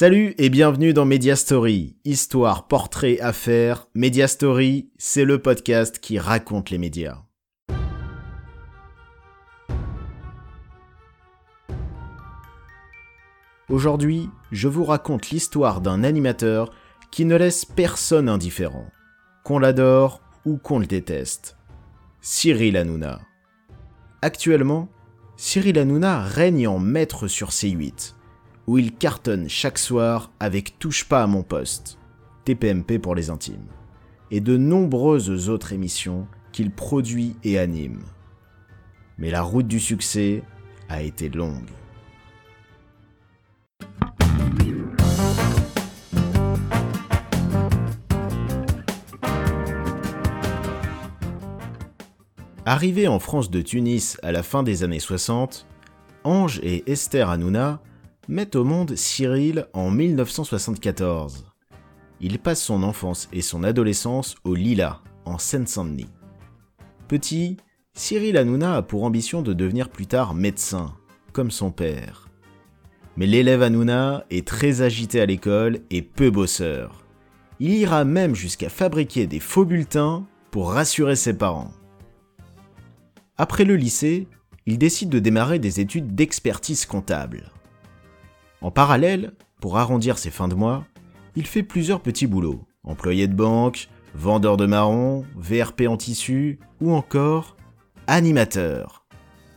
Salut et bienvenue dans Media Story, histoire, portrait, affaires. Media Story, c'est le podcast qui raconte les médias. Aujourd'hui, je vous raconte l'histoire d'un animateur qui ne laisse personne indifférent, qu'on l'adore ou qu'on le déteste. Cyril Hanouna. Actuellement, Cyril Hanouna règne en maître sur C8 où il cartonne chaque soir avec Touche pas à mon poste, TPMP pour les intimes, et de nombreuses autres émissions qu'il produit et anime. Mais la route du succès a été longue. Arrivés en France de Tunis à la fin des années 60, Ange et Esther Hanouna met au monde Cyril en 1974. Il passe son enfance et son adolescence au Lila, en Seine-Saint-Denis. Petit, Cyril Hanouna a pour ambition de devenir plus tard médecin, comme son père. Mais l'élève Hanouna est très agité à l'école et peu bosseur. Il ira même jusqu'à fabriquer des faux bulletins pour rassurer ses parents. Après le lycée, il décide de démarrer des études d'expertise comptable. En parallèle, pour arrondir ses fins de mois, il fait plusieurs petits boulots. Employé de banque, vendeur de marron, VRP en tissu ou encore animateur.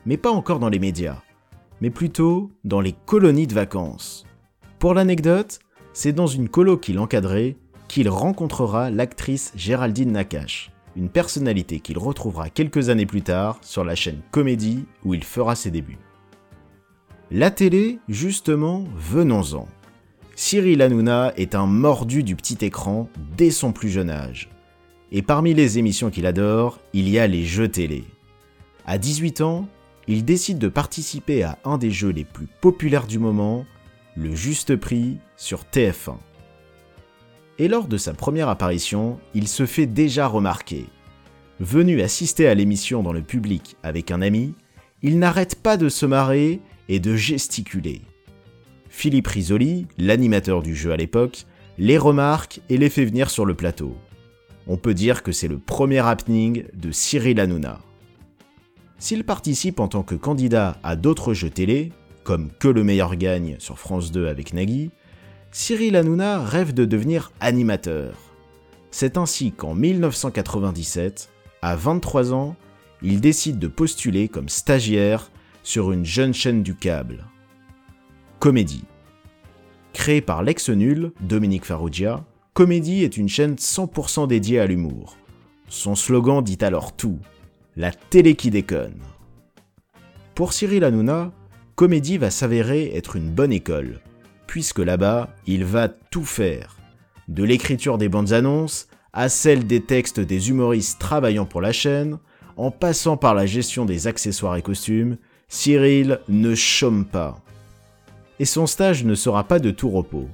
Mais pas encore dans les médias, mais plutôt dans les colonies de vacances. Pour l'anecdote, c'est dans une colo qu'il encadrait qu'il rencontrera l'actrice Géraldine Nakache, une personnalité qu'il retrouvera quelques années plus tard sur la chaîne Comédie où il fera ses débuts. La télé, justement, venons-en. Cyril Hanouna est un mordu du petit écran dès son plus jeune âge. Et parmi les émissions qu'il adore, il y a les jeux télé. À 18 ans, il décide de participer à un des jeux les plus populaires du moment, le Juste Prix sur TF1. Et lors de sa première apparition, il se fait déjà remarquer. Venu assister à l'émission dans le public avec un ami, il n'arrête pas de se marrer et de gesticuler. Philippe Risoli, l'animateur du jeu à l'époque, les remarque et les fait venir sur le plateau. On peut dire que c'est le premier happening de Cyril Hanouna. S'il participe en tant que candidat à d'autres jeux télé, comme Que le meilleur gagne sur France 2 avec Nagui, Cyril Hanouna rêve de devenir animateur. C'est ainsi qu'en 1997, à 23 ans, il décide de postuler comme stagiaire sur une jeune chaîne du câble. Comédie. Créée par l'ex-nul, Dominique Farrugia, Comédie est une chaîne 100% dédiée à l'humour. Son slogan dit alors tout, la télé qui déconne. Pour Cyril Hanouna, Comédie va s'avérer être une bonne école, puisque là-bas, il va tout faire. De l'écriture des bandes annonces à celle des textes des humoristes travaillant pour la chaîne, en passant par la gestion des accessoires et costumes, Cyril ne chôme pas. Et son stage ne sera pas de tout repos,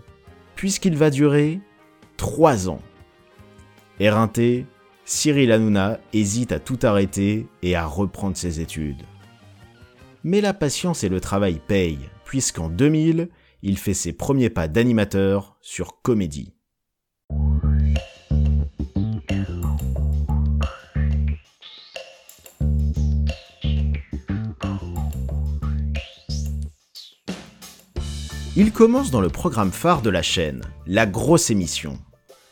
puisqu'il va durer 3 ans. Éreinté, Cyril Hanouna hésite à tout arrêter et à reprendre ses études. Mais la patience et le travail payent, puisqu'en 2000, il fait ses premiers pas d'animateur sur Comédie. Il commence dans le programme phare de la chaîne, La Grosse Émission.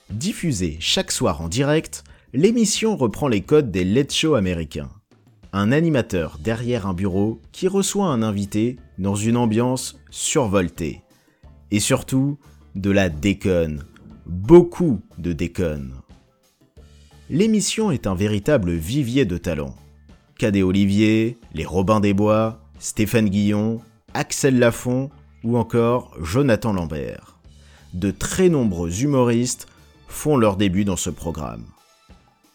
Diffusée chaque soir en direct, l'émission reprend les codes des Let's Show américains. Un animateur derrière un bureau qui reçoit un invité dans une ambiance survoltée. Et surtout, de la déconne. Beaucoup de déconne. L'émission est un véritable vivier de talents. Cadet Olivier, les Robins des Bois, Stéphane Guillon, Axel Lafont ou encore Jonathan Lambert. De très nombreux humoristes font leur début dans ce programme.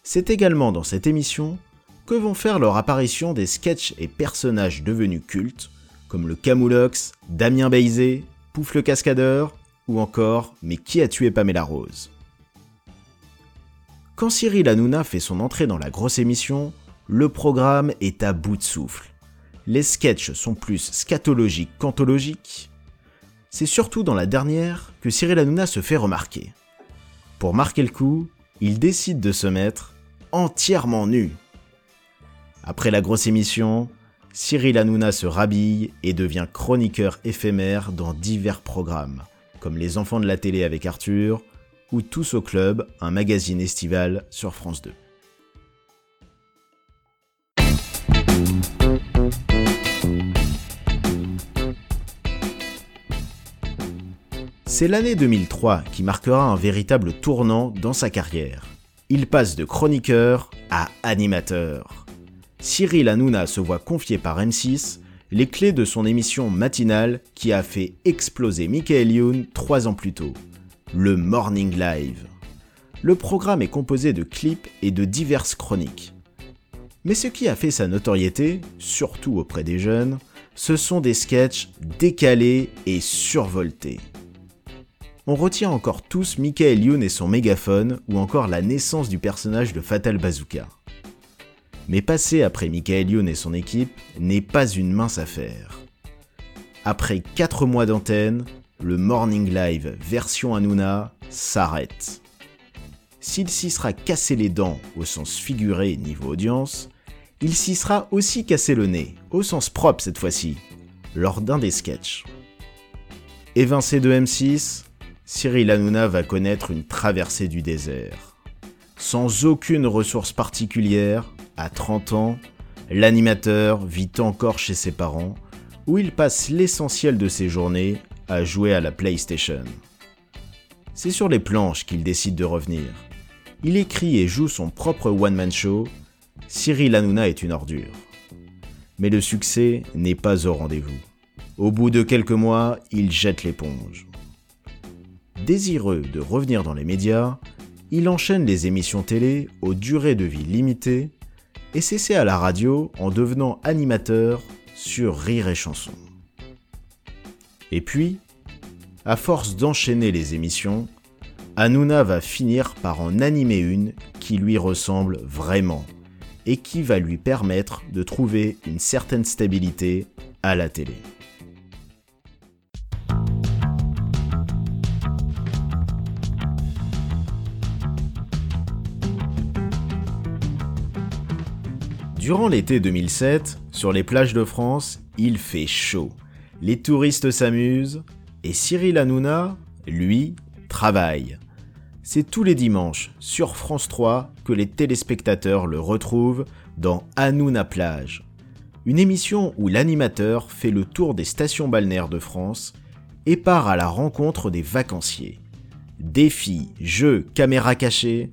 C'est également dans cette émission que vont faire leur apparition des sketchs et personnages devenus cultes, comme le Camoulox, Damien Beizé, Pouf le Cascadeur, ou encore Mais qui a tué Pamela Rose? Quand Cyril Hanouna fait son entrée dans la grosse émission, le programme est à bout de souffle. Les sketchs sont plus scatologiques qu'anthologiques, c'est surtout dans la dernière que Cyril Hanouna se fait remarquer. Pour marquer le coup, il décide de se mettre entièrement nu. Après la grosse émission, Cyril Hanouna se rhabille et devient chroniqueur éphémère dans divers programmes, comme Les Enfants de la télé avec Arthur ou Tous au club, un magazine estival sur France 2. C'est l'année 2003 qui marquera un véritable tournant dans sa carrière. Il passe de chroniqueur à animateur. Cyril Hanouna se voit confier par M6 les clés de son émission matinale qui a fait exploser Michael Youn trois ans plus tôt, le Morning Live. Le programme est composé de clips et de diverses chroniques. Mais ce qui a fait sa notoriété, surtout auprès des jeunes, ce sont des sketchs décalés et survoltés on retient encore tous Michael Youn et son mégaphone, ou encore la naissance du personnage de Fatal Bazooka. Mais passer après Michael Youn et son équipe n'est pas une mince affaire. Après 4 mois d'antenne, le Morning Live version Hanouna s'arrête. S'il s'y sera cassé les dents au sens figuré niveau audience, il s'y sera aussi cassé le nez, au sens propre cette fois-ci, lors d'un des sketchs. Évincé de M6, Cyril Hanouna va connaître une traversée du désert. Sans aucune ressource particulière, à 30 ans, l'animateur vit encore chez ses parents, où il passe l'essentiel de ses journées à jouer à la PlayStation. C'est sur les planches qu'il décide de revenir. Il écrit et joue son propre one-man show, Cyril Hanouna est une ordure. Mais le succès n'est pas au rendez-vous. Au bout de quelques mois, il jette l'éponge. Désireux de revenir dans les médias, il enchaîne les émissions télé aux durées de vie limitées et s'essaie à la radio en devenant animateur sur Rire et Chanson. Et puis, à force d'enchaîner les émissions, Hanouna va finir par en animer une qui lui ressemble vraiment et qui va lui permettre de trouver une certaine stabilité à la télé. Durant l'été 2007, sur les plages de France, il fait chaud. Les touristes s'amusent et Cyril Hanouna, lui, travaille. C'est tous les dimanches sur France 3 que les téléspectateurs le retrouvent dans Hanouna Plage, une émission où l'animateur fait le tour des stations balnéaires de France et part à la rencontre des vacanciers. Défis, jeux, caméras cachées,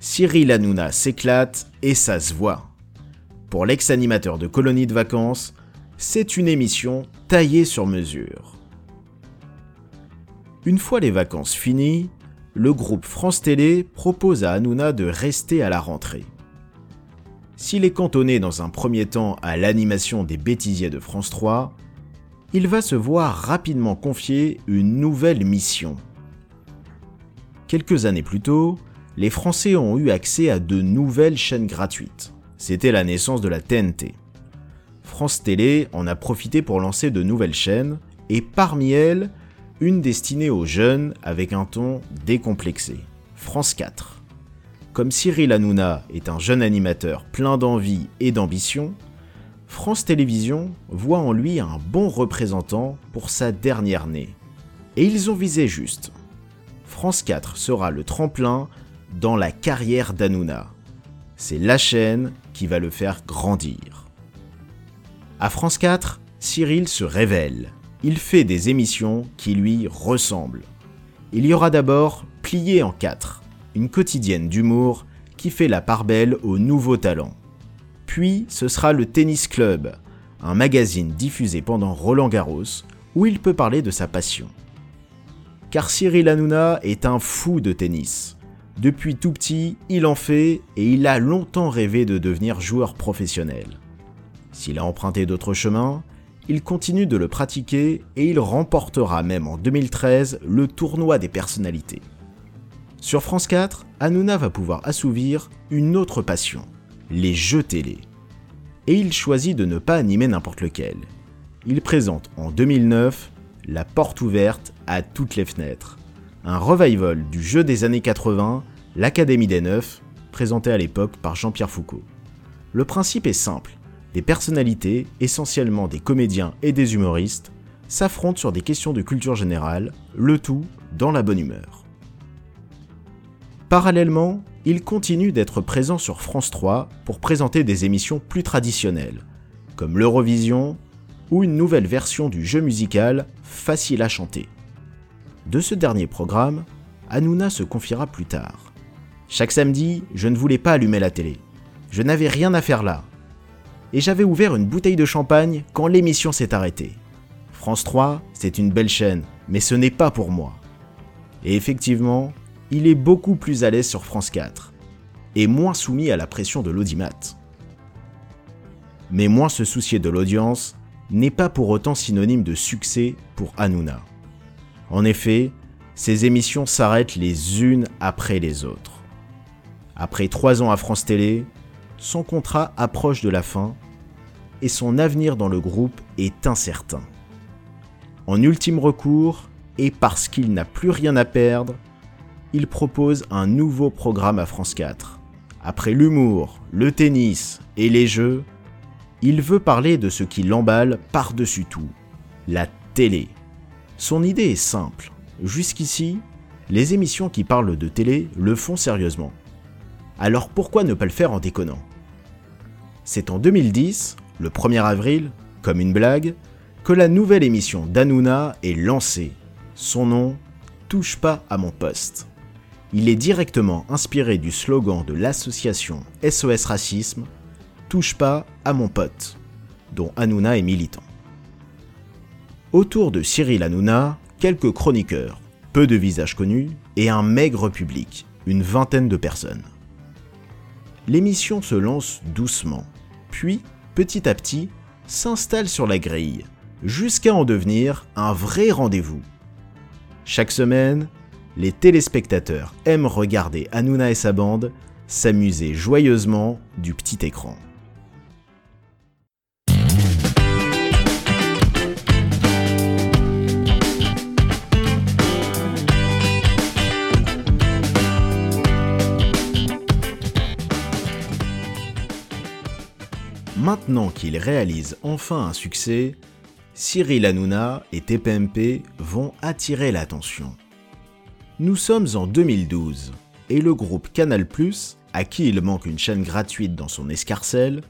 Cyril Hanouna s'éclate et ça se voit. Pour l'ex-animateur de Colonie de vacances, c'est une émission taillée sur mesure. Une fois les vacances finies, le groupe France Télé propose à Hanouna de rester à la rentrée. S'il est cantonné dans un premier temps à l'animation des bêtisiers de France 3, il va se voir rapidement confier une nouvelle mission. Quelques années plus tôt, les Français ont eu accès à de nouvelles chaînes gratuites c'était la naissance de la TNT. France Télé en a profité pour lancer de nouvelles chaînes, et parmi elles, une destinée aux jeunes avec un ton décomplexé, France 4. Comme Cyril Hanouna est un jeune animateur plein d'envie et d'ambition, France Télévisions voit en lui un bon représentant pour sa dernière née. Et ils ont visé juste. France 4 sera le tremplin dans la carrière d'Hanouna. C'est la chaîne qui va le faire grandir. À France 4, Cyril se révèle. Il fait des émissions qui lui ressemblent. Il y aura d'abord Plié en 4, une quotidienne d'humour qui fait la part belle aux nouveaux talents. Puis ce sera le Tennis Club, un magazine diffusé pendant Roland Garros où il peut parler de sa passion. Car Cyril Hanouna est un fou de tennis. Depuis tout petit, il en fait et il a longtemps rêvé de devenir joueur professionnel. S'il a emprunté d'autres chemins, il continue de le pratiquer et il remportera même en 2013 le tournoi des personnalités. Sur France 4, Hanouna va pouvoir assouvir une autre passion, les jeux télé. Et il choisit de ne pas animer n'importe lequel. Il présente en 2009 la porte ouverte à toutes les fenêtres. Un revival du jeu des années 80, l'Académie des Neufs, présenté à l'époque par Jean-Pierre Foucault. Le principe est simple. Des personnalités, essentiellement des comédiens et des humoristes, s'affrontent sur des questions de culture générale, le tout dans la bonne humeur. Parallèlement, il continue d'être présent sur France 3 pour présenter des émissions plus traditionnelles, comme l'Eurovision ou une nouvelle version du jeu musical Facile à chanter. De ce dernier programme, Hanouna se confiera plus tard. Chaque samedi, je ne voulais pas allumer la télé. Je n'avais rien à faire là. Et j'avais ouvert une bouteille de champagne quand l'émission s'est arrêtée. France 3, c'est une belle chaîne, mais ce n'est pas pour moi. Et effectivement, il est beaucoup plus à l'aise sur France 4, et moins soumis à la pression de l'audimat. Mais moins se soucier de l'audience n'est pas pour autant synonyme de succès pour Hanouna. En effet, ses émissions s'arrêtent les unes après les autres. Après trois ans à France Télé, son contrat approche de la fin et son avenir dans le groupe est incertain. En ultime recours, et parce qu'il n'a plus rien à perdre, il propose un nouveau programme à France 4. Après l'humour, le tennis et les jeux, il veut parler de ce qui l'emballe par-dessus tout, la télé. Son idée est simple. Jusqu'ici, les émissions qui parlent de télé le font sérieusement. Alors pourquoi ne pas le faire en déconnant? C'est en 2010, le 1er avril, comme une blague, que la nouvelle émission d'Anouna est lancée. Son nom Touche pas à mon poste. Il est directement inspiré du slogan de l'association SOS Racisme Touche pas à mon pote, dont Hanouna est militant. Autour de Cyril Hanouna, quelques chroniqueurs, peu de visages connus et un maigre public, une vingtaine de personnes. L'émission se lance doucement, puis, petit à petit, s'installe sur la grille, jusqu'à en devenir un vrai rendez-vous. Chaque semaine, les téléspectateurs aiment regarder Hanouna et sa bande s'amuser joyeusement du petit écran. Maintenant qu'il réalise enfin un succès, Cyril Hanouna et TPMP vont attirer l'attention. Nous sommes en 2012 et le groupe Canal+, à qui il manque une chaîne gratuite dans son escarcelle,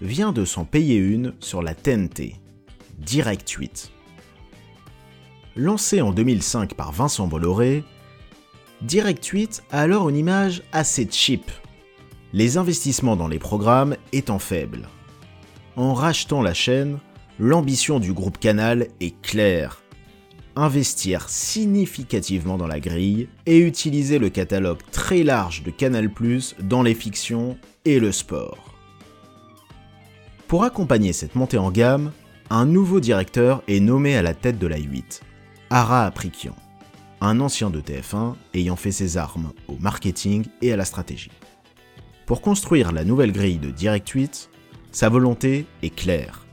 vient de s'en payer une sur la TNT, Direct 8. Lancé en 2005 par Vincent Bolloré, Direct 8 a alors une image assez cheap, les investissements dans les programmes étant faibles. En rachetant la chaîne, l'ambition du groupe Canal est claire investir significativement dans la grille et utiliser le catalogue très large de Canal ⁇ dans les fictions et le sport. Pour accompagner cette montée en gamme, un nouveau directeur est nommé à la tête de la 8, Ara Aprikian, un ancien de TF1 ayant fait ses armes au marketing et à la stratégie. Pour construire la nouvelle grille de Direct 8, sa volonté est claire.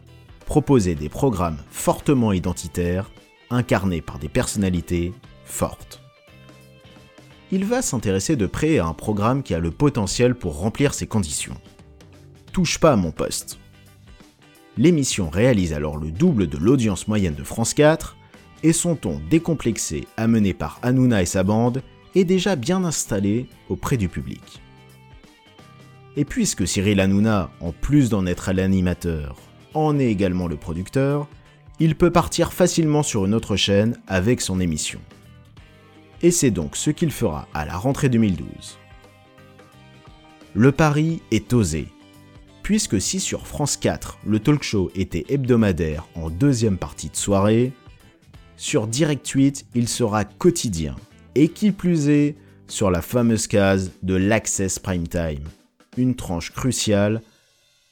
Proposer des programmes fortement identitaires incarné par des personnalités fortes. Il va s'intéresser de près à un programme qui a le potentiel pour remplir ces conditions. Touche pas à mon poste. L'émission réalise alors le double de l'audience moyenne de France 4 et son ton décomplexé amené par Hanouna et sa bande est déjà bien installé auprès du public. Et puisque Cyril Hanouna, en plus d'en être l'animateur, en est également le producteur, il peut partir facilement sur une autre chaîne avec son émission. Et c'est donc ce qu'il fera à la rentrée 2012. Le pari est osé, puisque si sur France 4 le talk show était hebdomadaire en deuxième partie de soirée, sur Direct 8 il sera quotidien, et qui plus est sur la fameuse case de l'Access Prime Time, une tranche cruciale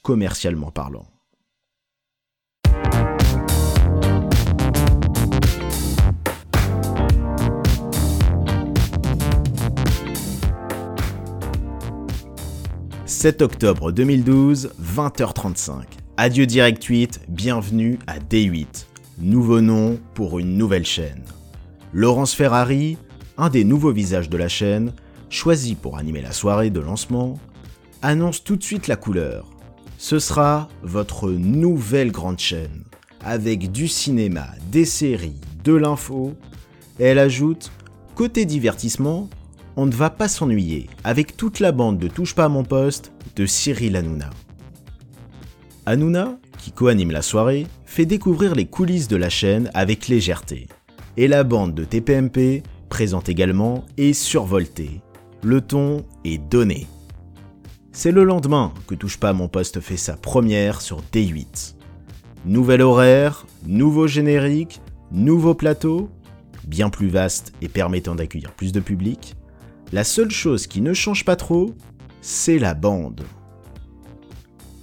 commercialement parlant. « 7 octobre 2012, 20h35. Adieu Direct 8, bienvenue à D8. nouveau nom pour une nouvelle chaîne. Laurence Ferrari, un des nouveaux visages de la chaîne, choisi pour animer la soirée de lancement, annonce tout de suite la couleur. Ce sera votre nouvelle grande chaîne, avec du cinéma, des séries, de l'info. Elle ajoute, côté divertissement, on ne va pas s'ennuyer avec toute la bande de Touche pas à mon poste de Cyril Hanouna. Hanouna, qui co-anime la soirée, fait découvrir les coulisses de la chaîne avec légèreté. Et la bande de TPMP, présente également, est survoltée. Le ton est donné. C'est le lendemain que Touche pas mon poste fait sa première sur D8. Nouvel horaire, nouveau générique, nouveau plateau, bien plus vaste et permettant d'accueillir plus de public. La seule chose qui ne change pas trop, c'est la bande.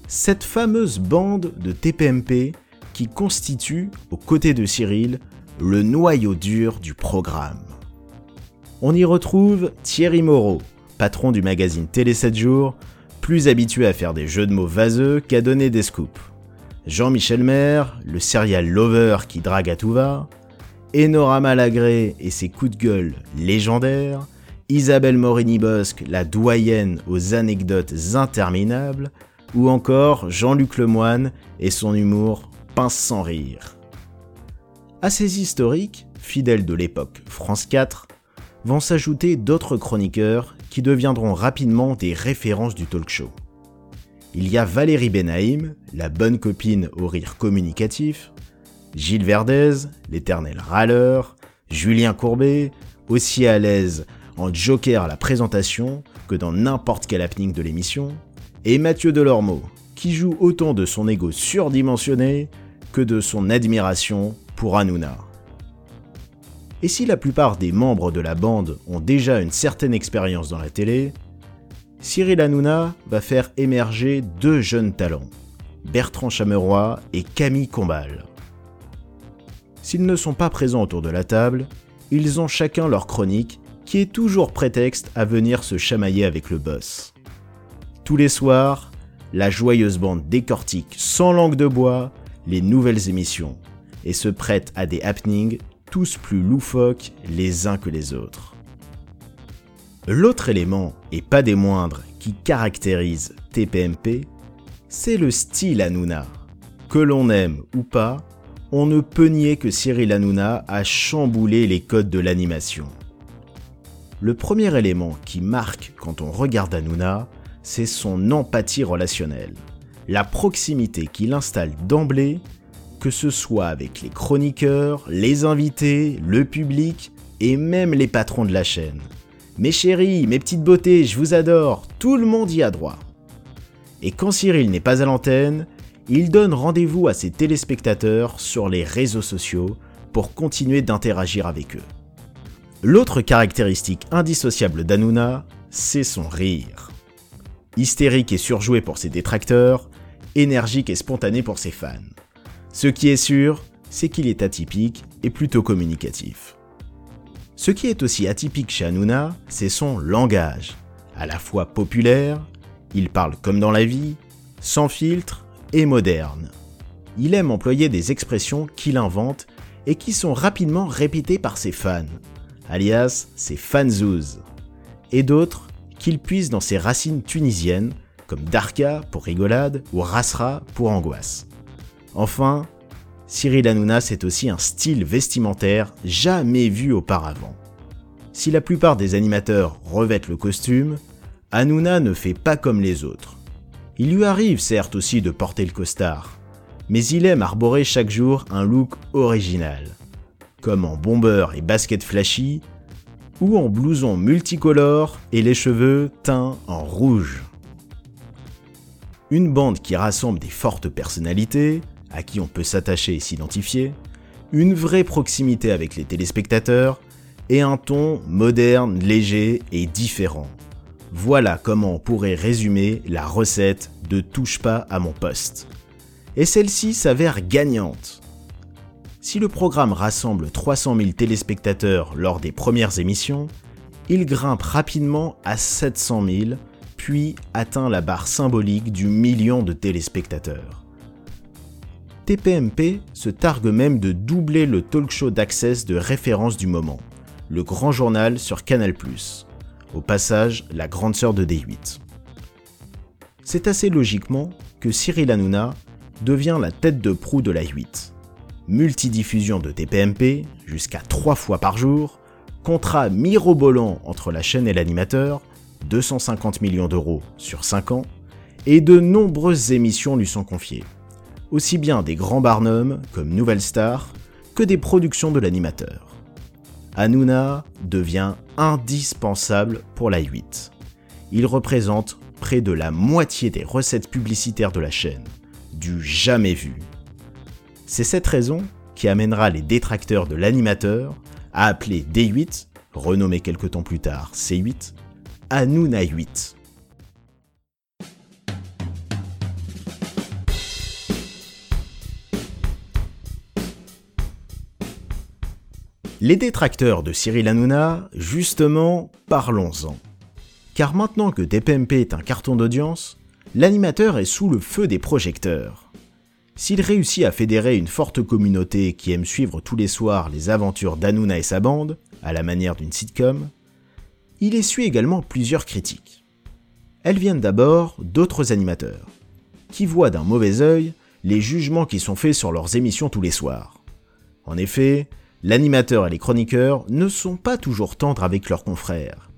Cette fameuse bande de TPMP qui constitue, aux côtés de Cyril, le noyau dur du programme. On y retrouve Thierry Moreau, patron du magazine Télé 7 jours, plus habitué à faire des jeux de mots vaseux qu'à donner des scoops. Jean-Michel Maire, le serial lover qui drague à tout va, Enora Malagré et ses coups de gueule légendaires, Isabelle Morini-Bosque, la doyenne aux anecdotes interminables, ou encore Jean-Luc Lemoine et son humour pince sans rire. À ces historiques, fidèles de l'époque France 4, vont s'ajouter d'autres chroniqueurs qui deviendront rapidement des références du talk show. Il y a Valérie Benaïm, la bonne copine au rire communicatif, Gilles Verdez, l'éternel râleur, Julien Courbet, aussi à l'aise en joker à la présentation que dans n'importe quel happening de l'émission, et Mathieu Delormeau, qui joue autant de son ego surdimensionné que de son admiration pour Hanouna. Et si la plupart des membres de la bande ont déjà une certaine expérience dans la télé, Cyril Hanouna va faire émerger deux jeunes talents, Bertrand Chameroy et Camille Combal. S'ils ne sont pas présents autour de la table, ils ont chacun leur chronique qui est toujours prétexte à venir se chamailler avec le boss. Tous les soirs, la joyeuse bande décortique sans langue de bois les nouvelles émissions et se prête à des happenings tous plus loufoques les uns que les autres. L'autre élément, et pas des moindres, qui caractérise TPMP, c'est le style Hanouna. Que l'on aime ou pas, on ne peut nier que Cyril Hanouna a chamboulé les codes de l'animation. Le premier élément qui marque quand on regarde Hanouna, c'est son empathie relationnelle, la proximité qu'il installe d'emblée, que ce soit avec les chroniqueurs, les invités, le public et même les patrons de la chaîne. Mes chéris, mes petites beautés, je vous adore, tout le monde y a droit. Et quand Cyril n'est pas à l'antenne, il donne rendez-vous à ses téléspectateurs sur les réseaux sociaux pour continuer d'interagir avec eux. L'autre caractéristique indissociable d'Anouna, c'est son rire. Hystérique et surjoué pour ses détracteurs, énergique et spontané pour ses fans. Ce qui est sûr, c'est qu'il est atypique et plutôt communicatif. Ce qui est aussi atypique chez Hanouna, c'est son langage. À la fois populaire, il parle comme dans la vie, sans filtre et moderne. Il aime employer des expressions qu'il invente et qui sont rapidement répétées par ses fans, alias ses fanzouz, et d'autres qu'il puise dans ses racines tunisiennes, comme Darka pour rigolade ou Rasra pour angoisse. Enfin, Cyril Hanouna c'est aussi un style vestimentaire jamais vu auparavant. Si la plupart des animateurs revêtent le costume, Hanouna ne fait pas comme les autres. Il lui arrive certes aussi de porter le costard, mais il aime arborer chaque jour un look original, comme en bomber et basket flashy, ou en blouson multicolore et les cheveux teints en rouge. Une bande qui rassemble des fortes personnalités, à qui on peut s'attacher et s'identifier, une vraie proximité avec les téléspectateurs, et un ton moderne, léger et différent. Voilà comment on pourrait résumer la recette de Touche pas à mon poste. Et celle-ci s'avère gagnante. Si le programme rassemble 300 000 téléspectateurs lors des premières émissions, il grimpe rapidement à 700 000, puis atteint la barre symbolique du million de téléspectateurs. TPMP se targue même de doubler le talk show d'access de référence du moment, le grand journal sur Canal+. Au passage, la grande sœur de D8. C'est assez logiquement que Cyril Hanouna devient la tête de proue de la 8. Multidiffusion de TPMP, jusqu'à 3 fois par jour, contrat mirobolant entre la chaîne et l'animateur, 250 millions d'euros sur 5 ans, et de nombreuses émissions lui sont confiées. Aussi bien des grands Barnum comme Nouvelle Star que des productions de l'animateur. Hanouna devient indispensable pour la 8. Il représente près de la moitié des recettes publicitaires de la chaîne, du jamais vu. C'est cette raison qui amènera les détracteurs de l'animateur à appeler D8, renommé quelque temps plus tard C8, Hanouna 8. Les détracteurs de Cyril Hanouna, justement, parlons-en. Car maintenant que TPMP est un carton d'audience, l'animateur est sous le feu des projecteurs. S'il réussit à fédérer une forte communauté qui aime suivre tous les soirs les aventures d'Hanouna et sa bande, à la manière d'une sitcom, il essuie également plusieurs critiques. Elles viennent d'abord d'autres animateurs, qui voient d'un mauvais œil les jugements qui sont faits sur leurs émissions tous les soirs. En effet, l'animateur et les chroniqueurs ne sont pas toujours tendres avec leurs confrères.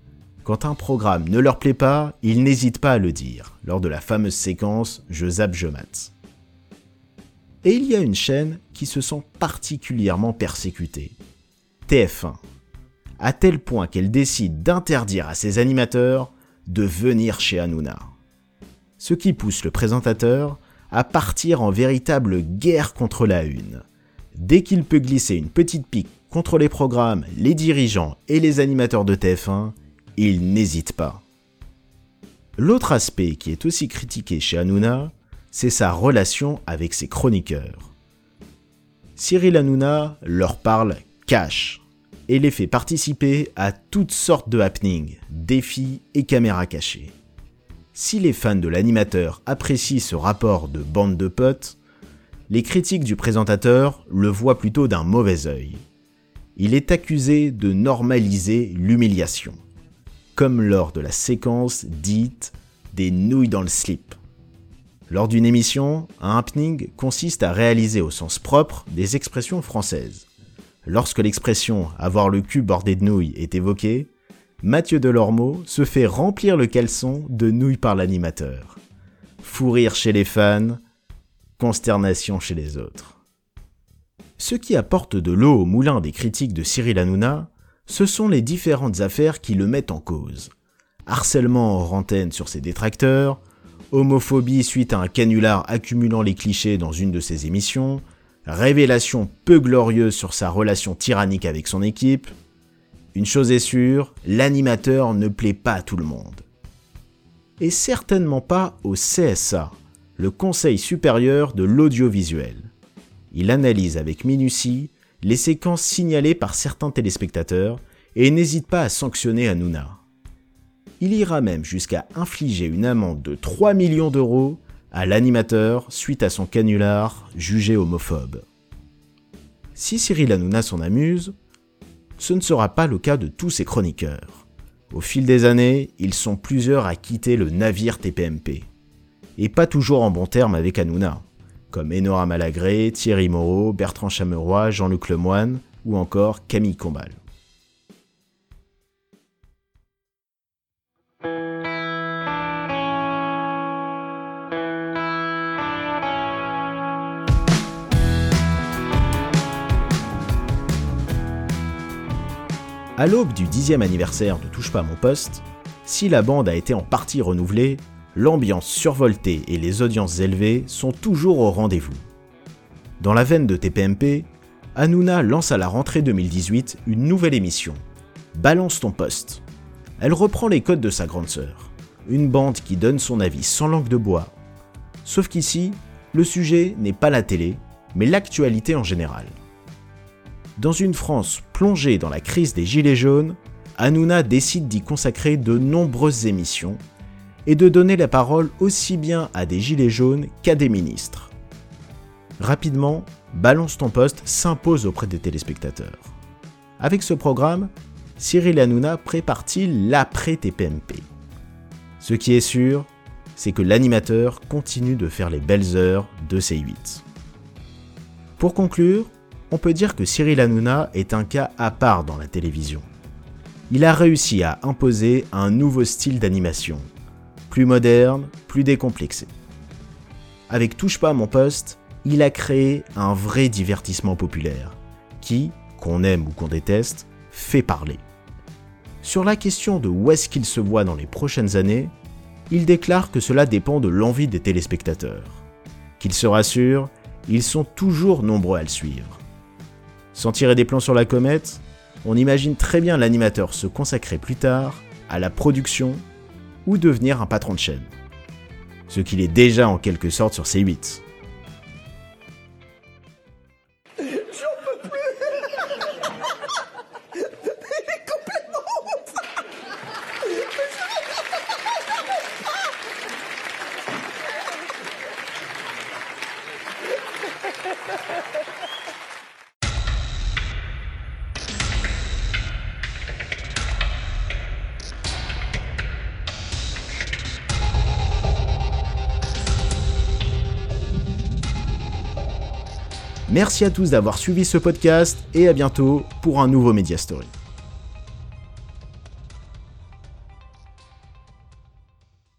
Quand un programme ne leur plaît pas, ils n'hésitent pas à le dire, lors de la fameuse séquence Je zappe, je mate. Et il y a une chaîne qui se sent particulièrement persécutée. TF1. À tel point qu'elle décide d'interdire à ses animateurs de venir chez Hanouna. Ce qui pousse le présentateur à partir en véritable guerre contre la une Dès qu'il peut glisser une petite pique contre les programmes, les dirigeants et les animateurs de TF1, il n'hésite pas. L'autre aspect qui est aussi critiqué chez Hanouna, c'est sa relation avec ses chroniqueurs. Cyril Hanouna leur parle cash et les fait participer à toutes sortes de happenings, défis et caméras cachées. Si les fans de l'animateur apprécient ce rapport de bande de potes, les critiques du présentateur le voient plutôt d'un mauvais œil. Il est accusé de normaliser l'humiliation, comme lors de la séquence dite des nouilles dans le slip. Lors d'une émission, un happening consiste à réaliser au sens propre des expressions françaises. Lorsque l'expression avoir le cul bordé de nouilles est évoquée, Mathieu Delormeau se fait remplir le caleçon de nouilles par l'animateur. Fou rire chez les fans, consternation chez les autres. Ce qui apporte de l'eau au moulin des critiques de Cyril Hanouna, ce sont les différentes affaires qui le mettent en cause. Harcèlement hors antenne sur ses détracteurs, homophobie suite à un canular accumulant les clichés dans une de ses émissions, révélation peu glorieuse sur sa relation tyrannique avec son équipe. Une chose est sûre, l'animateur ne plaît pas à tout le monde. Et certainement pas au CSA, le Conseil supérieur de l'audiovisuel. Il analyse avec minutie les séquences signalées par certains téléspectateurs et n'hésite pas à sanctionner Hanouna. Il ira même jusqu'à infliger une amende de 3 millions d'euros à l'animateur suite à son canular jugé homophobe. Si Cyril Hanouna s'en amuse, ce ne sera pas le cas de tous ses chroniqueurs. Au fil des années, ils sont plusieurs à quitter le navire TPMP et pas toujours en bon terme avec Hanouna, comme Enora Malagré, Thierry Moreau, Bertrand Chameroy, Jean-Luc Lemoine ou encore Camille Combal. À l'aube du dixième anniversaire de Touche pas mon poste, si la bande a été en partie renouvelée, l'ambiance survoltée et les audiences élevées sont toujours au rendez-vous. Dans la veine de TPMP, Hanouna lance à la rentrée 2018 une nouvelle émission, Balance ton poste. Elle reprend les codes de sa grande sœur, une bande qui donne son avis sans langue de bois. Sauf qu'ici, le sujet n'est pas la télé, mais l'actualité en général. Dans une France plongée dans la crise des Gilets jaunes, Hanouna décide d'y consacrer de nombreuses émissions et de donner la parole aussi bien à des gilets jaunes qu'à des ministres. Rapidement, Balance ton poste s'impose auprès des téléspectateurs. Avec ce programme, Cyril Hanouna prépare-t-il l'après-TPMP Ce qui est sûr, c'est que l'animateur continue de faire les belles heures de C8. Pour conclure, on peut dire que Cyril Hanouna est un cas à part dans la télévision. Il a réussi à imposer un nouveau style d'animation, plus moderne, plus décomplexé. Avec Touche pas à mon poste, il a créé un vrai divertissement populaire, qui, qu'on aime ou qu'on déteste, fait parler. Sur la question de où est-ce qu'il se voit dans les prochaines années, il déclare que cela dépend de l'envie des téléspectateurs. Qu'il se rassure, ils sont toujours nombreux à le suivre. Sans tirer des plans sur la comète, on imagine très bien l'animateur se consacrer plus tard à la production ou devenir un patron de chaîne. Ce qu'il est déjà en quelque sorte sur C8. Merci à tous d'avoir suivi ce podcast et à bientôt pour un nouveau Media Story.